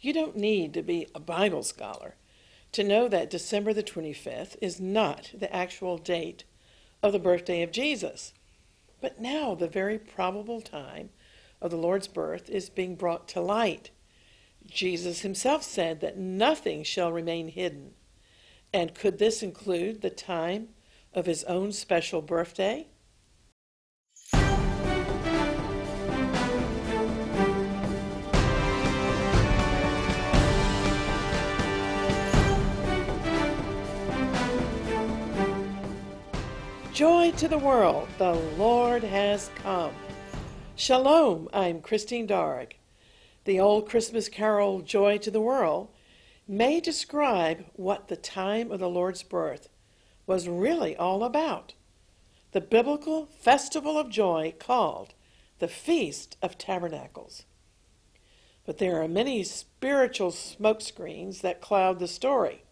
You don't need to be a Bible scholar to know that December the 25th is not the actual date of the birthday of Jesus. But now the very probable time of the Lord's birth is being brought to light. Jesus himself said that nothing shall remain hidden. And could this include the time of his own special birthday? Joy to the world, the Lord has come. Shalom, I'm Christine Darg. The old Christmas carol, Joy to the World, may describe what the time of the Lord's birth was really all about. The biblical festival of joy called the Feast of Tabernacles. But there are many spiritual smokescreens that cloud the story.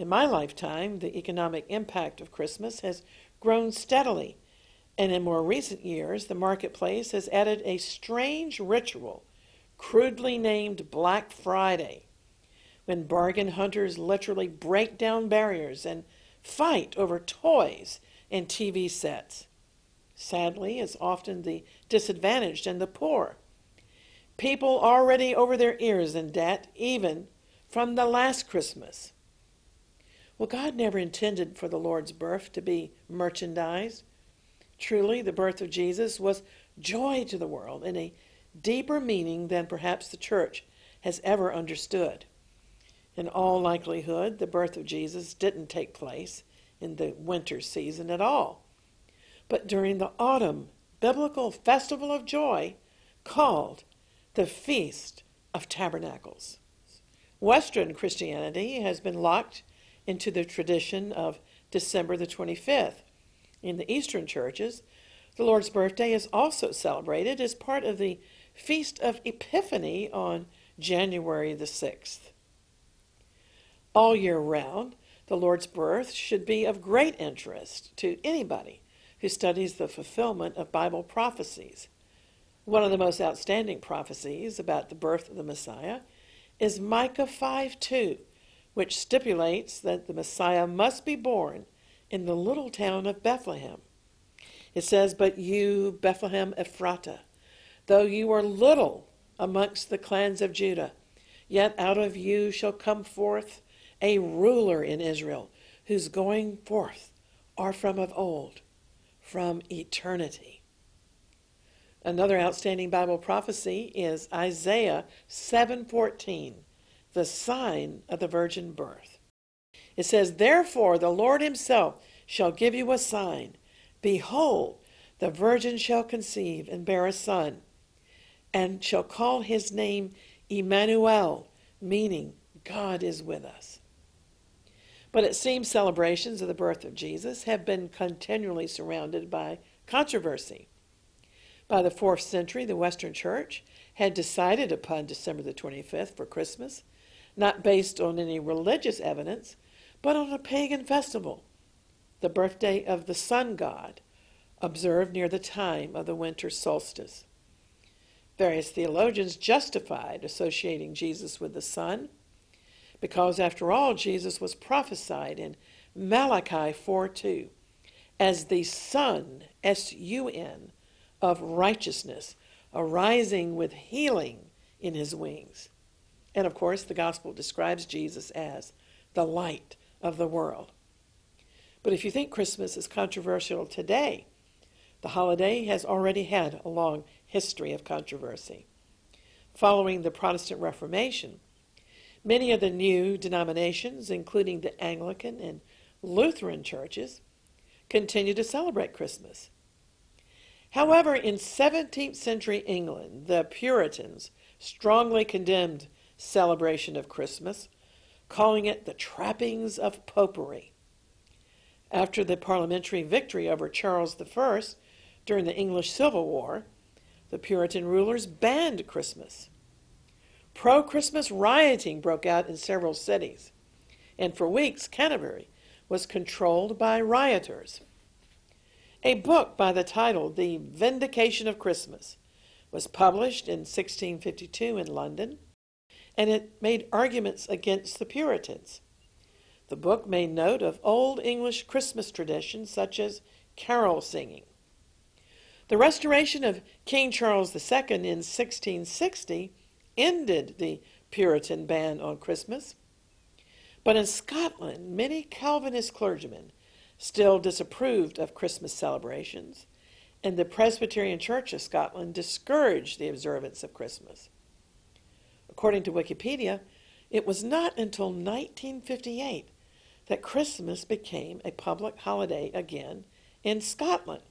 In my lifetime, the economic impact of Christmas has grown steadily, and in more recent years, the marketplace has added a strange ritual, crudely named Black Friday, when bargain hunters literally break down barriers and fight over toys and TV sets. Sadly, it's often the disadvantaged and the poor. People already over their ears in debt, even from the last Christmas. Well, God never intended for the Lord's birth to be merchandised. Truly, the birth of Jesus was joy to the world in a deeper meaning than perhaps the church has ever understood. In all likelihood, the birth of Jesus didn't take place in the winter season at all, but during the autumn biblical festival of joy called the Feast of Tabernacles. Western Christianity has been locked into the tradition of December the 25th. In the Eastern churches, the Lord's birthday is also celebrated as part of the Feast of Epiphany on January the 6th. All year round, the Lord's birth should be of great interest to anybody who studies the fulfillment of Bible prophecies. One of the most outstanding prophecies about the birth of the Messiah is Micah 5 2, which stipulates that the Messiah must be born in the little town of Bethlehem. It says, But you, Bethlehem Ephratah, though you are little amongst the clans of Judah, yet out of you shall come forth a ruler in Israel, whose going forth are from of old, from eternity. Another outstanding Bible prophecy is Isaiah 7:14 the sign of the virgin birth. It says, Therefore the Lord himself shall give you a sign. Behold, the virgin shall conceive and bear a son, and shall call his name Emmanuel, meaning God is with us. But it seems celebrations of the birth of Jesus have been continually surrounded by controversy. By the fourth century, the Western Church had decided upon December the 25th for Christmas not based on any religious evidence, but on a pagan festival, the birthday of the sun god, observed near the time of the winter solstice. Various theologians justified associating Jesus with the sun, because after all, Jesus was prophesied in Malachi 4 2 as the sun, S U N, of righteousness, arising with healing in his wings. And of course, the gospel describes Jesus as the light of the world. But if you think Christmas is controversial today, the holiday has already had a long history of controversy. Following the Protestant Reformation, many of the new denominations, including the Anglican and Lutheran churches, continue to celebrate Christmas. However, in 17th century England, the Puritans strongly condemned celebration of Christmas, calling it the trappings of popery. After the parliamentary victory over Charles I during the English Civil War, the Puritan rulers banned Christmas. Pro Christmas rioting broke out in several cities, and for weeks Canterbury was controlled by rioters. A book by the title The Vindication of Christmas was published in 1652 in London and it made arguments against the Puritans. The book made note of old English Christmas traditions such as carol singing. The restoration of King Charles II in 1660 ended the Puritan ban on Christmas. But in Scotland, many Calvinist clergymen still disapproved of Christmas celebrations, and the Presbyterian Church of Scotland discouraged the observance of Christmas. According to Wikipedia, it was not until 1958 that Christmas became a public holiday again in Scotland.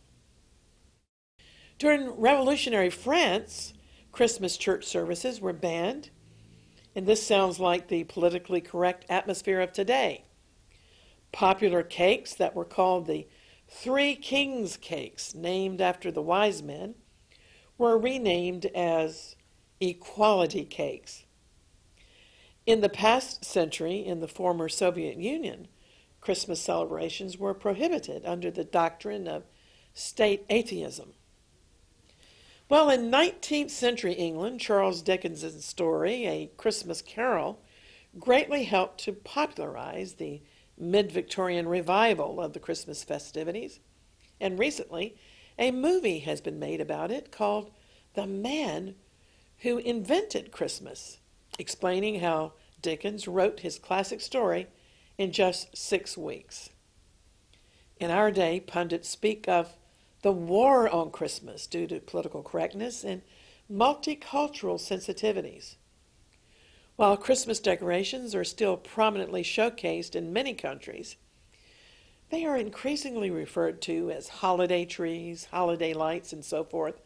During Revolutionary France, Christmas church services were banned, and this sounds like the politically correct atmosphere of today. Popular cakes that were called the Three Kings cakes, named after the wise men, were renamed as equality cakes. In the past century, in the former Soviet Union, Christmas celebrations were prohibited under the doctrine of state atheism. Well, in 19th century England, Charles Dickens' story, A Christmas Carol, greatly helped to popularize the mid Victorian revival of the Christmas festivities. And recently, a movie has been made about it called The Man Who Invented Christmas, explaining how Dickens wrote his classic story in just six weeks. In our day, pundits speak of the war on Christmas due to political correctness and multicultural sensitivities. While Christmas decorations are still prominently showcased in many countries, they are increasingly referred to as holiday trees, holiday lights, and so forth,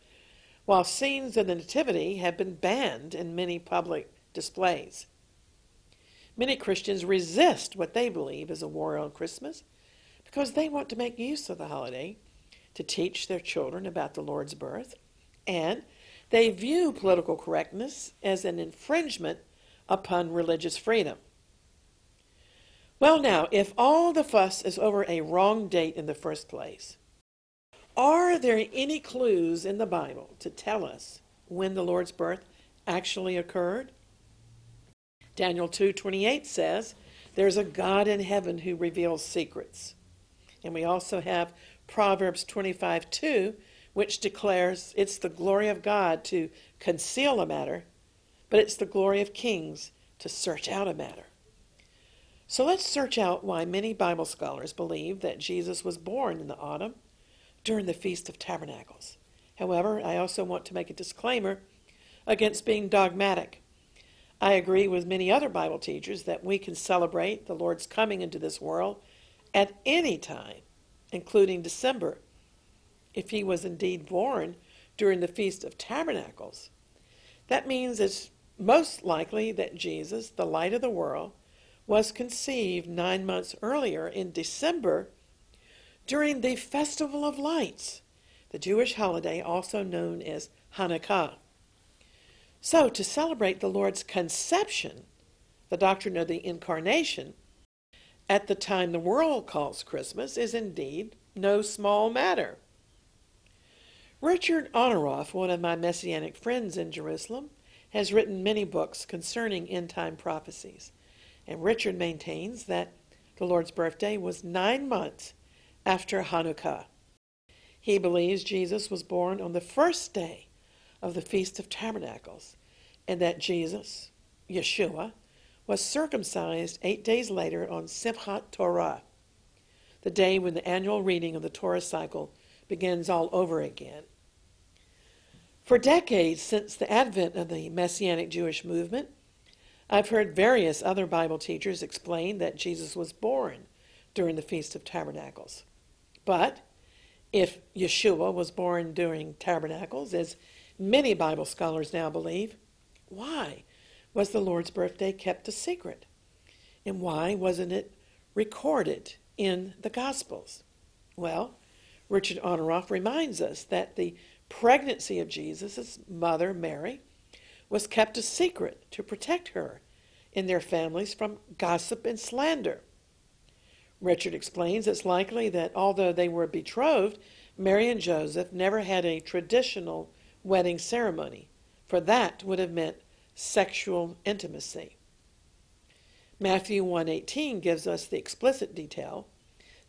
while scenes of the Nativity have been banned in many public displays. Many Christians resist what they believe is a war on Christmas because they want to make use of the holiday to teach their children about the Lord's birth, and they view political correctness as an infringement upon religious freedom. Well, now, if all the fuss is over a wrong date in the first place, are there any clues in the Bible to tell us when the Lord's birth actually occurred? Daniel 2:28 says, "There's a God in heaven who reveals secrets." And we also have Proverbs 25 2, which declares it's the glory of God to conceal a matter, but it's the glory of kings to search out a matter. So let's search out why many Bible scholars believe that Jesus was born in the autumn during the Feast of Tabernacles. However, I also want to make a disclaimer against being dogmatic. I agree with many other Bible teachers that we can celebrate the Lord's coming into this world at any time including December, if he was indeed born during the Feast of Tabernacles. That means it's most likely that Jesus, the light of the world, was conceived nine months earlier in December during the Festival of Lights, the Jewish holiday also known as Hanukkah. So, to celebrate the Lord's conception, the doctrine of the incarnation, at the time the world calls Christmas is indeed no small matter. Richard Otteroff, one of my messianic friends in Jerusalem, has written many books concerning end time prophecies. And Richard maintains that the Lord's birthday was nine months after Hanukkah. He believes Jesus was born on the first day of the Feast of Tabernacles, and that Jesus, Yeshua, was circumcised eight days later on Simchat Torah, the day when the annual reading of the Torah cycle begins all over again. For decades since the advent of the Messianic Jewish movement, I've heard various other Bible teachers explain that Jesus was born during the Feast of Tabernacles. But if Yeshua was born during Tabernacles, as many Bible scholars now believe, why was the Lord's birthday kept a secret? And why wasn't it recorded in the Gospels? Well, Richard Otteroff reminds us that the pregnancy of Jesus' mother, Mary, was kept a secret to protect her and their families from gossip and slander. Richard explains it's likely that although they were betrothed, Mary and Joseph never had a traditional wedding ceremony, for that would have meant sexual intimacy. Matthew 1:18 gives us the explicit detail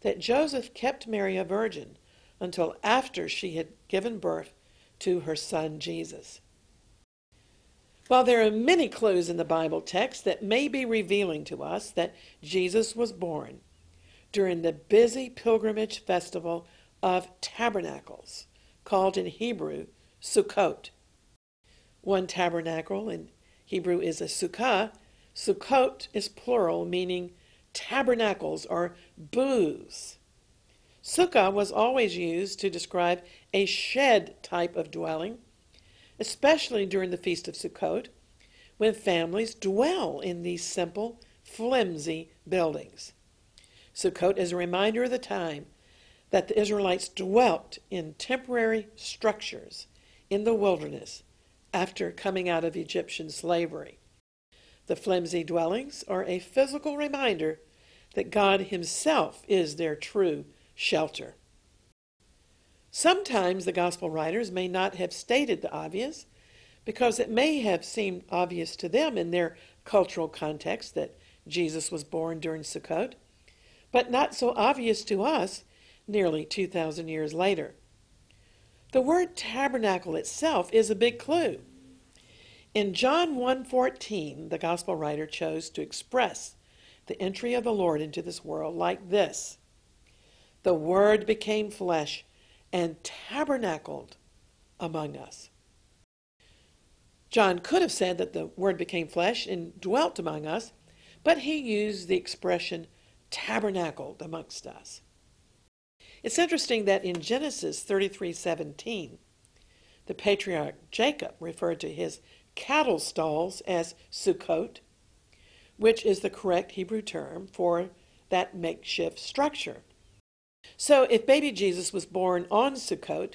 that Joseph kept Mary a virgin until after she had given birth to her son Jesus. While there are many clues in the Bible text that may be revealing to us that Jesus was born during the busy pilgrimage festival of tabernacles, called in Hebrew Sukkot. One tabernacle in Hebrew is a sukkah. Sukkot is plural, meaning tabernacles or booths. Sukkah was always used to describe a shed type of dwelling, especially during the Feast of Sukkot, when families dwell in these simple, flimsy buildings. Sukkot is a reminder of the time that the Israelites dwelt in temporary structures in the wilderness after coming out of Egyptian slavery. The flimsy dwellings are a physical reminder that God Himself is their true shelter. Sometimes the gospel writers may not have stated the obvious because it may have seemed obvious to them in their cultural context that Jesus was born during Sukkot, but not so obvious to us nearly 2,000 years later. The word tabernacle itself is a big clue. In John 1:14, the gospel writer chose to express the entry of the Lord into this world like this The Word became flesh and tabernacled among us. John could have said that the Word became flesh and dwelt among us, but he used the expression tabernacled amongst us. It's interesting that in Genesis 33:17, the patriarch Jacob referred to his cattle stalls as Sukkot, which is the correct Hebrew term for that makeshift structure. So if baby Jesus was born on Sukkot,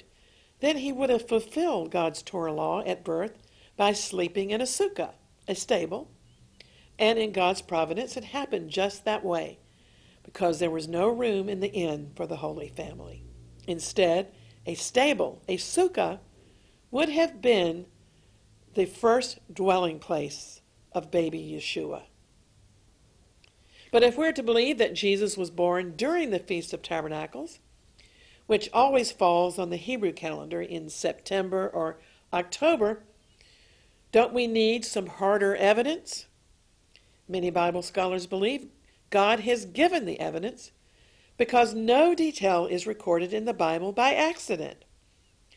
then he would have fulfilled God's Torah law at birth by sleeping in a sukkah, a stable. And in God's providence, it happened just that way, because there was no room in the inn for the Holy Family. Instead, a stable, a sukkah, would have been the first dwelling place of baby Yeshua. But if we're to believe that Jesus was born during the Feast of Tabernacles, which always falls on the Hebrew calendar in September or October, don't we need some harder evidence? Many Bible scholars believe God has given the evidence because no detail is recorded in the Bible by accident.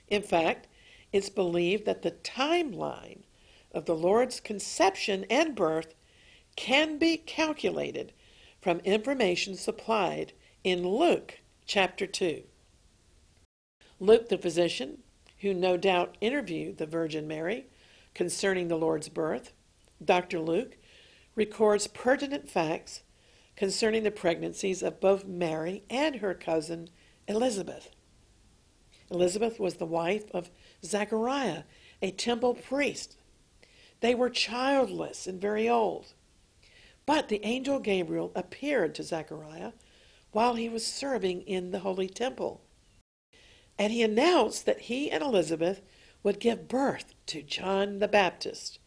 In fact, it's believed that the timeline of the Lord's conception and birth can be calculated from information supplied in Luke chapter 2. Luke, the physician, who no doubt interviewed the Virgin Mary concerning the Lord's birth, Dr. Luke, records pertinent facts concerning the pregnancies of both Mary and her cousin Elizabeth. Elizabeth was the wife of Zechariah, a temple priest. They were childless and very old. But the angel Gabriel appeared to Zechariah while he was serving in the holy temple. And he announced that he and Elizabeth would give birth to John the Baptist,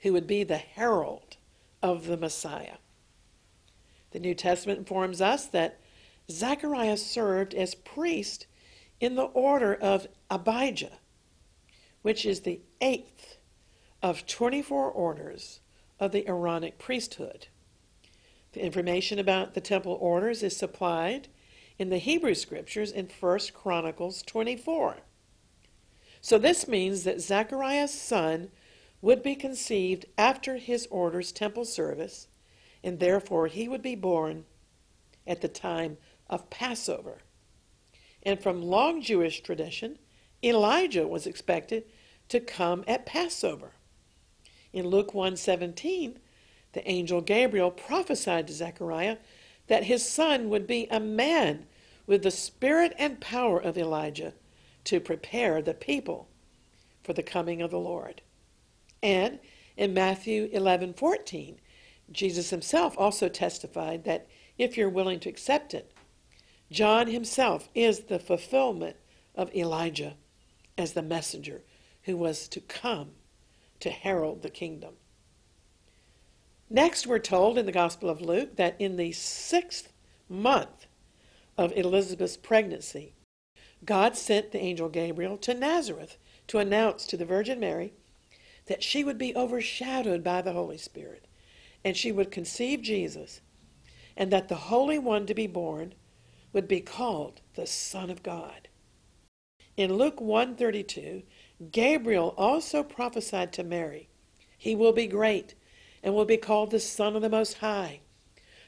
who would be the herald of the Messiah. The New Testament informs us that Zechariah served as priest in the order of Abijah, which is the eighth of 24 orders of the Aaronic priesthood. The information about the temple orders is supplied in the Hebrew scriptures in 1 Chronicles 24. So this means that Zechariah's son would be conceived after his order's temple service, and therefore he would be born at the time of Passover. And from long Jewish tradition, Elijah was expected to come at Passover. In Luke 1:17, the angel Gabriel prophesied to Zechariah that his son would be a man with the spirit and power of Elijah to prepare the people for the coming of the Lord. And in Matthew 11:14, Jesus himself also testified that if you're willing to accept it, John himself is the fulfillment of Elijah as the messenger who was to come to herald the kingdom. Next, we're told in the Gospel of Luke that in the sixth month of Elizabeth's pregnancy, God sent the angel Gabriel to Nazareth to announce to the Virgin Mary that she would be overshadowed by the Holy Spirit and she would conceive Jesus and that the Holy One to be born would be called the Son of God. In Luke 132, Gabriel also prophesied to Mary, He will be great and will be called the Son of the Most High.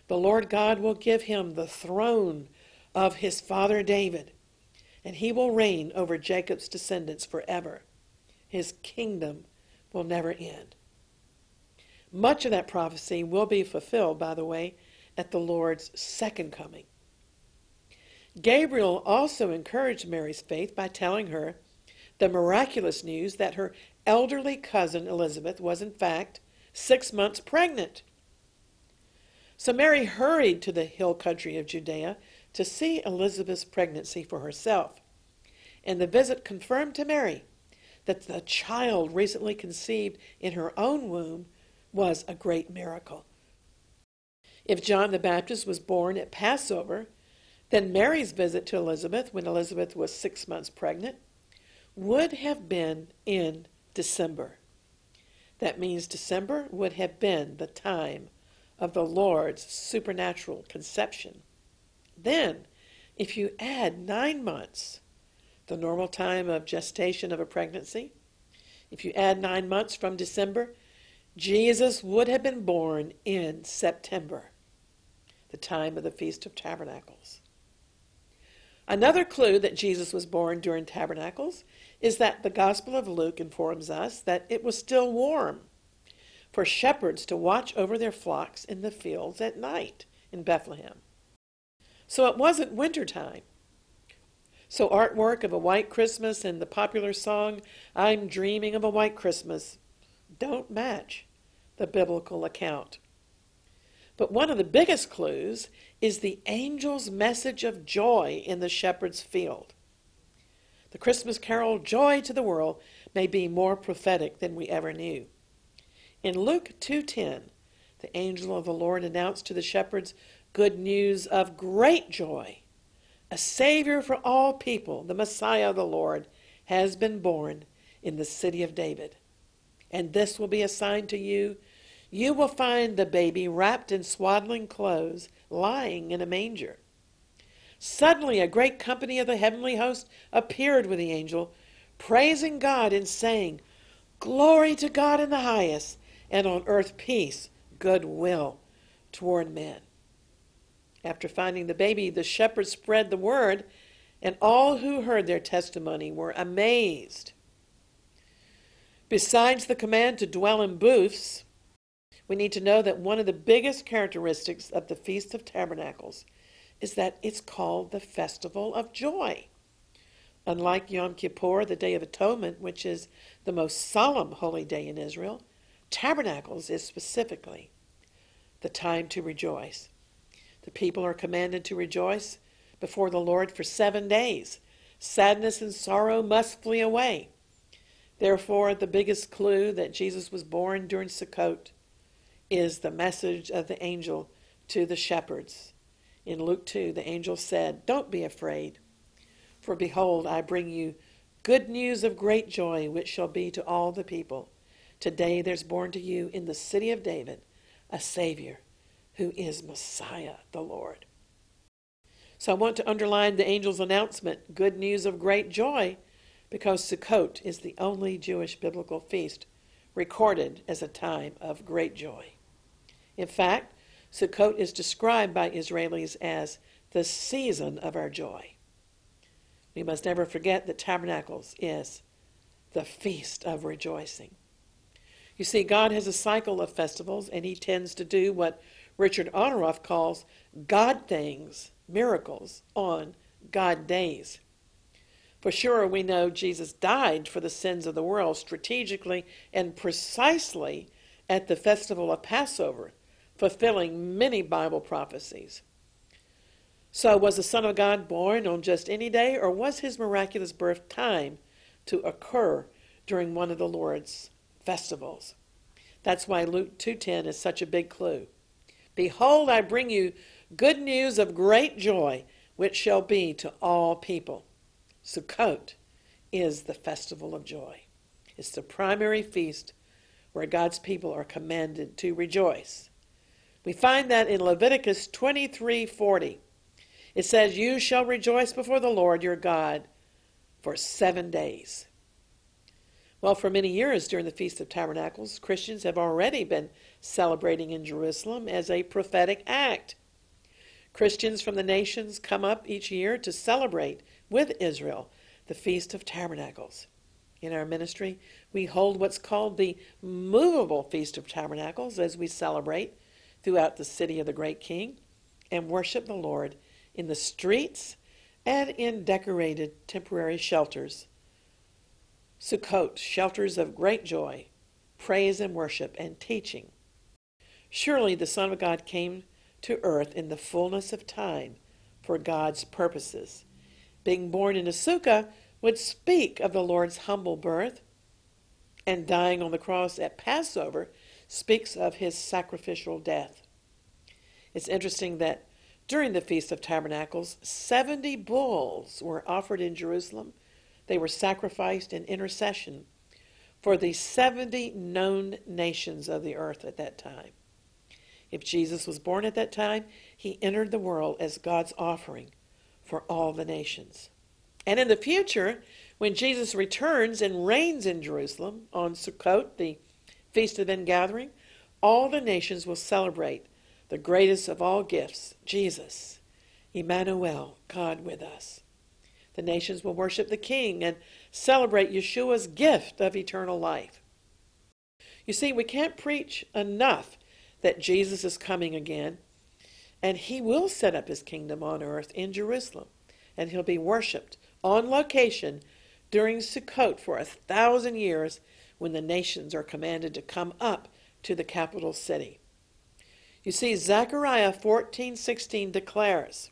The Lord God will give him the throne of his father David, and he will reign over Jacob's descendants forever. His kingdom will never end. Much of that prophecy will be fulfilled, by the way, at the Lord's second coming. Gabriel also encouraged Mary's faith by telling her the miraculous news that her elderly cousin Elizabeth was, in fact, six months pregnant. So Mary hurried to the hill country of Judea to see Elizabeth's pregnancy for herself. And the visit confirmed to Mary that the child recently conceived in her own womb was a great miracle. If John the Baptist was born at Passover, then Mary's visit to Elizabeth when Elizabeth was six months pregnant would have been in December. That means December would have been the time of the Lord's supernatural conception. Then, if you add nine months, the normal time of gestation of a pregnancy, if you add nine months from December, Jesus would have been born in September, the time of the Feast of Tabernacles. Another clue that Jesus was born during Tabernacles is that the Gospel of Luke informs us that it was still warm for shepherds to watch over their flocks in the fields at night in Bethlehem. So it wasn't winter time. So artwork of a white Christmas and the popular song, I'm Dreaming of a White Christmas, don't match the biblical account. But one of the biggest clues is the angel's message of joy in the shepherd's field. The Christmas carol, Joy to the World, may be more prophetic than we ever knew. In Luke 2:10, the angel of the Lord announced to the shepherds good news of great joy. A savior for all people, the Messiah of the Lord, has been born in the city of David. And this will be a sign to you. You will find the baby wrapped in swaddling clothes, lying in a manger. Suddenly, a great company of the heavenly host appeared with the angel, praising God and saying, Glory to God in the highest, and on earth peace, goodwill toward men. After finding the baby, the shepherds spread the word, and all who heard their testimony were amazed. Besides the command to dwell in booths, we need to know that one of the biggest characteristics of the Feast of Tabernacles is that it's called the Festival of Joy. Unlike Yom Kippur, the Day of Atonement, which is the most solemn holy day in Israel, Tabernacles is specifically the time to rejoice. The people are commanded to rejoice before the Lord for seven days. Sadness and sorrow must flee away. Therefore, the biggest clue that Jesus was born during Sukkot is the message of the angel to the shepherds. In Luke 2, the angel said, Don't be afraid, for behold, I bring you good news of great joy, which shall be to all the people. Today there's born to you in the city of David a Savior who is Messiah, the Lord. So I want to underline the angel's announcement good news of great joy, because Sukkot is the only Jewish biblical feast recorded as a time of great joy. In fact, Sukkot is described by Israelis as the season of our joy. We must never forget that Tabernacles is the feast of rejoicing. You see, God has a cycle of festivals, and He tends to do what Richard Otteroff calls God things, miracles, on God days. For sure, we know Jesus died for the sins of the world strategically and precisely at the festival of Passover, fulfilling many Bible prophecies. So, was the Son of God born on just any day, or was his miraculous birth time to occur during one of the Lord's festivals? That's why Luke 2:10 is such a big clue. Behold, I bring you good news of great joy, which shall be to all people. Sukkot is the festival of joy. It's the primary feast where God's people are commanded to rejoice. We find that in Leviticus 23:40. It says, "You shall rejoice before the Lord your God for 7 days." Well, for many years during the Feast of Tabernacles, Christians have already been celebrating in Jerusalem as a prophetic act. Christians from the nations come up each year to celebrate with Israel the Feast of Tabernacles. In our ministry, we hold what's called the movable Feast of Tabernacles as we celebrate throughout the city of the great King and worship the Lord in the streets and in decorated temporary shelters Sukkot, shelters of great joy, praise and worship, and teaching. Surely the Son of God came to earth in the fullness of time for God's purposes. Being born in a sukkah would speak of the Lord's humble birth, and dying on the cross at Passover speaks of his sacrificial death. It's interesting that during the Feast of Tabernacles, 70 bulls were offered in Jerusalem they were sacrificed in intercession for the 70 known nations of the earth at that time. If Jesus was born at that time, he entered the world as God's offering for all the nations. And in the future, when Jesus returns and reigns in Jerusalem on Sukkot, the Feast of Ingathering, all the nations will celebrate the greatest of all gifts, Jesus, Emmanuel, God with us. The nations will worship the King and celebrate Yeshua's gift of eternal life. You see, we can't preach enough that Jesus is coming again, and he will set up his kingdom on earth in Jerusalem, and he'll be worshiped on location during Sukkot for a thousand years when the nations are commanded to come up to the capital city. You see, Zechariah 14:16 declares,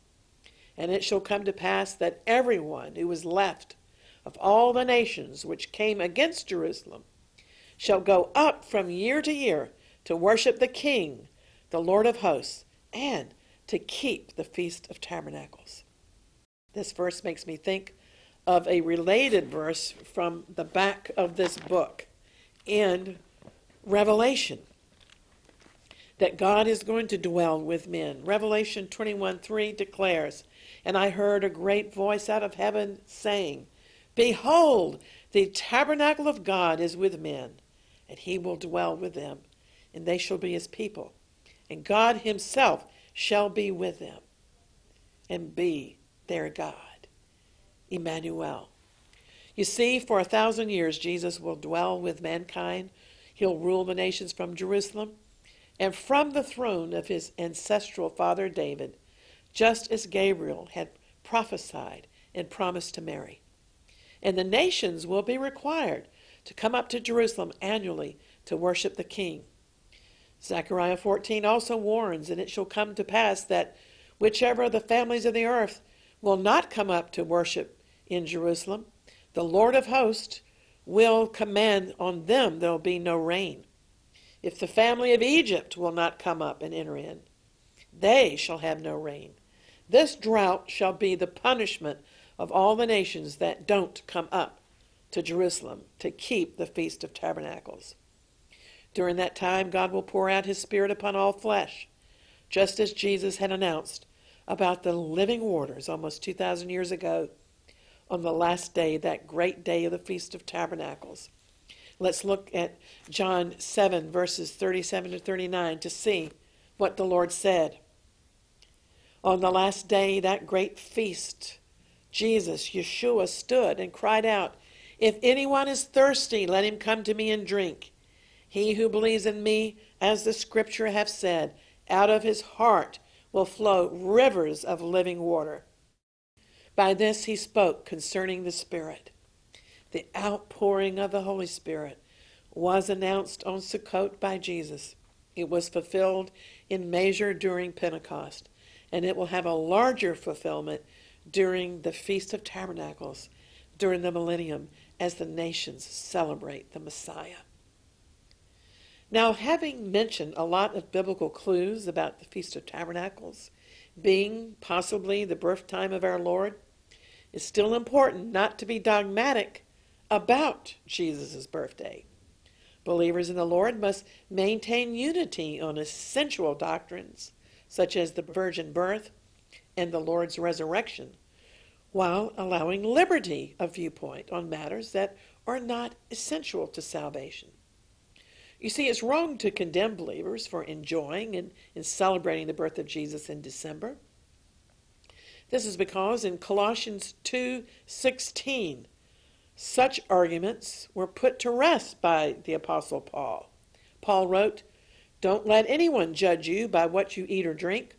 and it shall come to pass that everyone who is left of all the nations which came against Jerusalem shall go up from year to year to worship the King, the Lord of hosts, and to keep the Feast of Tabernacles. This verse makes me think of a related verse from the back of this book in Revelation that God is going to dwell with men. Revelation 21 3 declares, and I heard a great voice out of heaven saying, Behold, the tabernacle of God is with men, and he will dwell with them, and they shall be his people. And God himself shall be with them, and be their God. Emmanuel. You see, for a thousand years, Jesus will dwell with mankind. He'll rule the nations from Jerusalem and from the throne of his ancestral father David just as Gabriel had prophesied and promised to Mary. And the nations will be required to come up to Jerusalem annually to worship the King. Zechariah 14 also warns, and it shall come to pass that whichever of the families of the earth will not come up to worship in Jerusalem, the Lord of hosts will command on them there will be no rain. If the family of Egypt will not come up and enter in, they shall have no rain. This drought shall be the punishment of all the nations that don't come up to Jerusalem to keep the Feast of Tabernacles. During that time, God will pour out his Spirit upon all flesh, just as Jesus had announced about the living waters almost 2,000 years ago on the last day, that great day of the Feast of Tabernacles. Let's look at John 7, verses 37 to 39 to see what the Lord said. On the last day, that great feast, Jesus, Yeshua, stood and cried out, If anyone is thirsty, let him come to me and drink. He who believes in me, as the scripture hath said, out of his heart will flow rivers of living water. By this he spoke concerning the Spirit. The outpouring of the Holy Spirit was announced on Sukkot by Jesus. It was fulfilled in measure during Pentecost and it will have a larger fulfillment during the Feast of Tabernacles, during the millennium, as the nations celebrate the Messiah. Now, having mentioned a lot of biblical clues about the Feast of Tabernacles being possibly the birth time of our Lord, it's still important not to be dogmatic about Jesus' birthday. Believers in the Lord must maintain unity on essential doctrines such as the virgin birth and the Lord's resurrection, while allowing liberty of viewpoint on matters that are not essential to salvation. You see, it's wrong to condemn believers for enjoying and, and celebrating the birth of Jesus in December. This is because in Colossians 2:16 such arguments were put to rest by the apostle Paul. Paul wrote, "Don't let anyone judge you by what you eat or drink,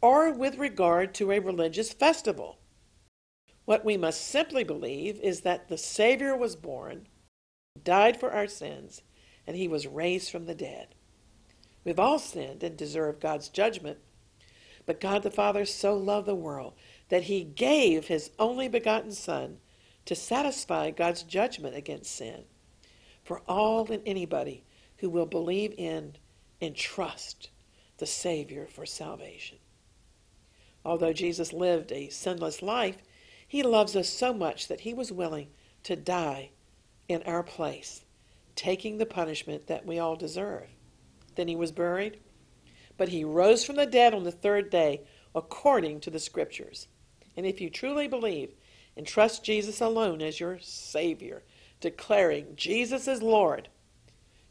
or with regard to a religious festival. What we must simply believe is that the Savior was born, died for our sins, and he was raised from the dead. We've all sinned and deserve God's judgment, but God the Father so loved the world that he gave his only begotten Son to satisfy God's judgment against sin for all and anybody who will believe in and trust the Savior for salvation. Although Jesus lived a sinless life, he loves us so much that he was willing to die in our place, taking the punishment that we all deserve. Then he was buried, but he rose from the dead on the third day according to the scriptures. And if you truly believe and trust Jesus alone as your Savior, declaring Jesus is Lord,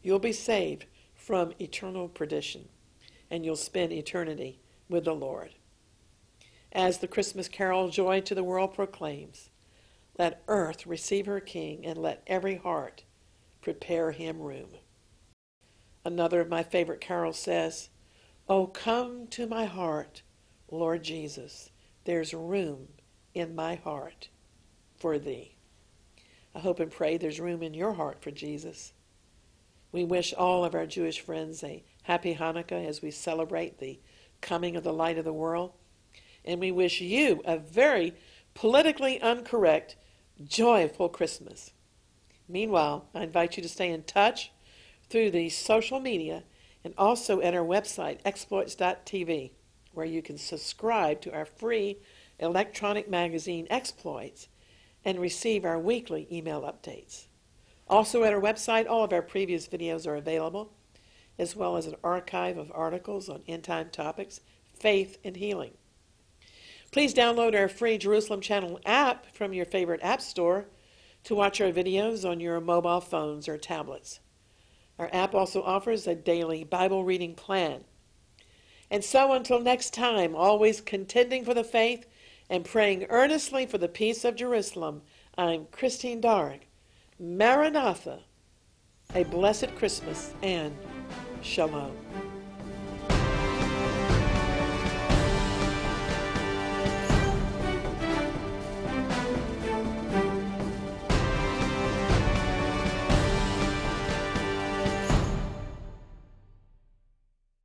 you'll be saved from eternal perdition and you'll spend eternity with the Lord. As the Christmas carol Joy to the World proclaims, let earth receive her King and let every heart prepare him room. Another of my favorite carols says, Oh, come to my heart, Lord Jesus, there's room in my heart for thee. I hope and pray there's room in your heart for Jesus. We wish all of our Jewish friends a happy Hanukkah as we celebrate the coming of the light of the world. And we wish you a very politically incorrect, joyful Christmas. Meanwhile, I invite you to stay in touch through the social media and also at our website, exploits.tv, where you can subscribe to our free electronic magazine, Exploits, and receive our weekly email updates. Also, at our website, all of our previous videos are available, as well as an archive of articles on end time topics, faith, and healing. Please download our free Jerusalem Channel app from your favorite app store to watch our videos on your mobile phones or tablets. Our app also offers a daily Bible reading plan. And so, until next time, always contending for the faith and praying earnestly for the peace of Jerusalem, I'm Christine Darg. Maranatha, a blessed Christmas, and Shalom.